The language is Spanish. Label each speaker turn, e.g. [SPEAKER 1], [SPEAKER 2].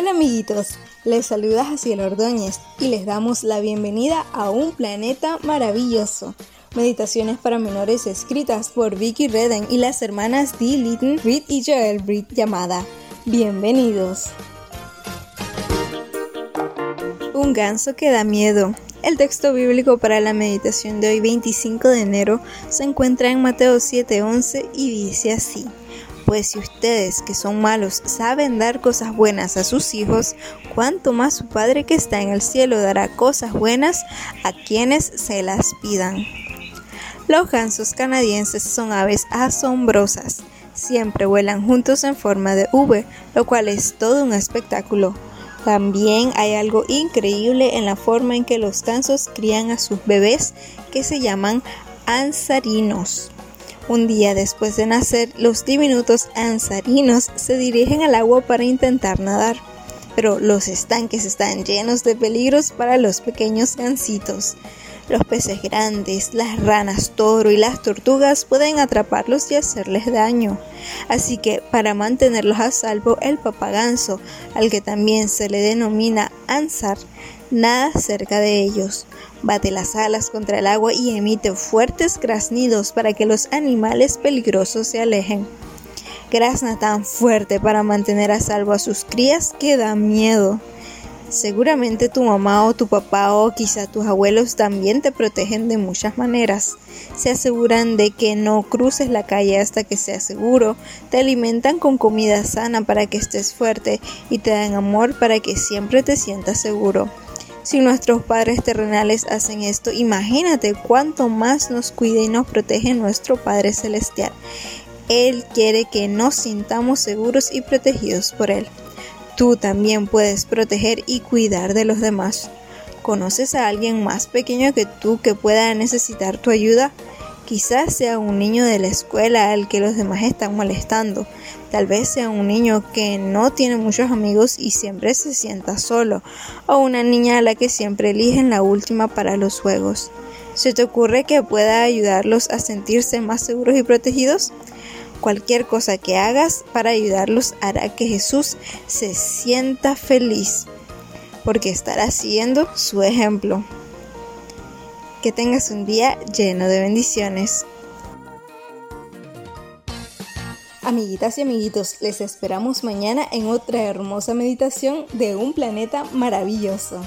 [SPEAKER 1] Hola amiguitos, les saluda Jaciel Ordóñez y les damos la bienvenida a un planeta maravilloso. Meditaciones para menores escritas por Vicky Redden y las hermanas Dee Litton, Reed y Joel Reed llamada Bienvenidos. Un ganso que da miedo. El texto bíblico para la meditación de hoy 25 de enero se encuentra en Mateo 7:11 y dice así. Pues si ustedes que son malos saben dar cosas buenas a sus hijos, cuánto más su Padre que está en el cielo dará cosas buenas a quienes se las pidan. Los gansos canadienses son aves asombrosas. Siempre vuelan juntos en forma de V, lo cual es todo un espectáculo. También hay algo increíble en la forma en que los gansos crían a sus bebés que se llaman ansarinos. Un día después de nacer, los diminutos ansarinos se dirigen al agua para intentar nadar, pero los estanques están llenos de peligros para los pequeños gansitos. Los peces grandes, las ranas toro y las tortugas pueden atraparlos y hacerles daño. Así que para mantenerlos a salvo, el papaganso, al que también se le denomina ansar, nada cerca de ellos. Bate las alas contra el agua y emite fuertes graznidos para que los animales peligrosos se alejen. Grazna tan fuerte para mantener a salvo a sus crías que da miedo. Seguramente tu mamá o tu papá o quizá tus abuelos también te protegen de muchas maneras. Se aseguran de que no cruces la calle hasta que sea seguro, te alimentan con comida sana para que estés fuerte y te dan amor para que siempre te sientas seguro. Si nuestros padres terrenales hacen esto, imagínate cuánto más nos cuida y nos protege nuestro Padre Celestial. Él quiere que nos sintamos seguros y protegidos por Él tú también puedes proteger y cuidar de los demás. ¿Conoces a alguien más pequeño que tú que pueda necesitar tu ayuda? Quizás sea un niño de la escuela al que los demás están molestando. Tal vez sea un niño que no tiene muchos amigos y siempre se sienta solo. O una niña a la que siempre eligen la última para los juegos. ¿Se te ocurre que pueda ayudarlos a sentirse más seguros y protegidos? Cualquier cosa que hagas para ayudarlos hará que Jesús se sienta feliz, porque estará siguiendo su ejemplo. Que tengas un día lleno de bendiciones. Amiguitas y amiguitos, les esperamos mañana en otra hermosa meditación de un planeta maravilloso.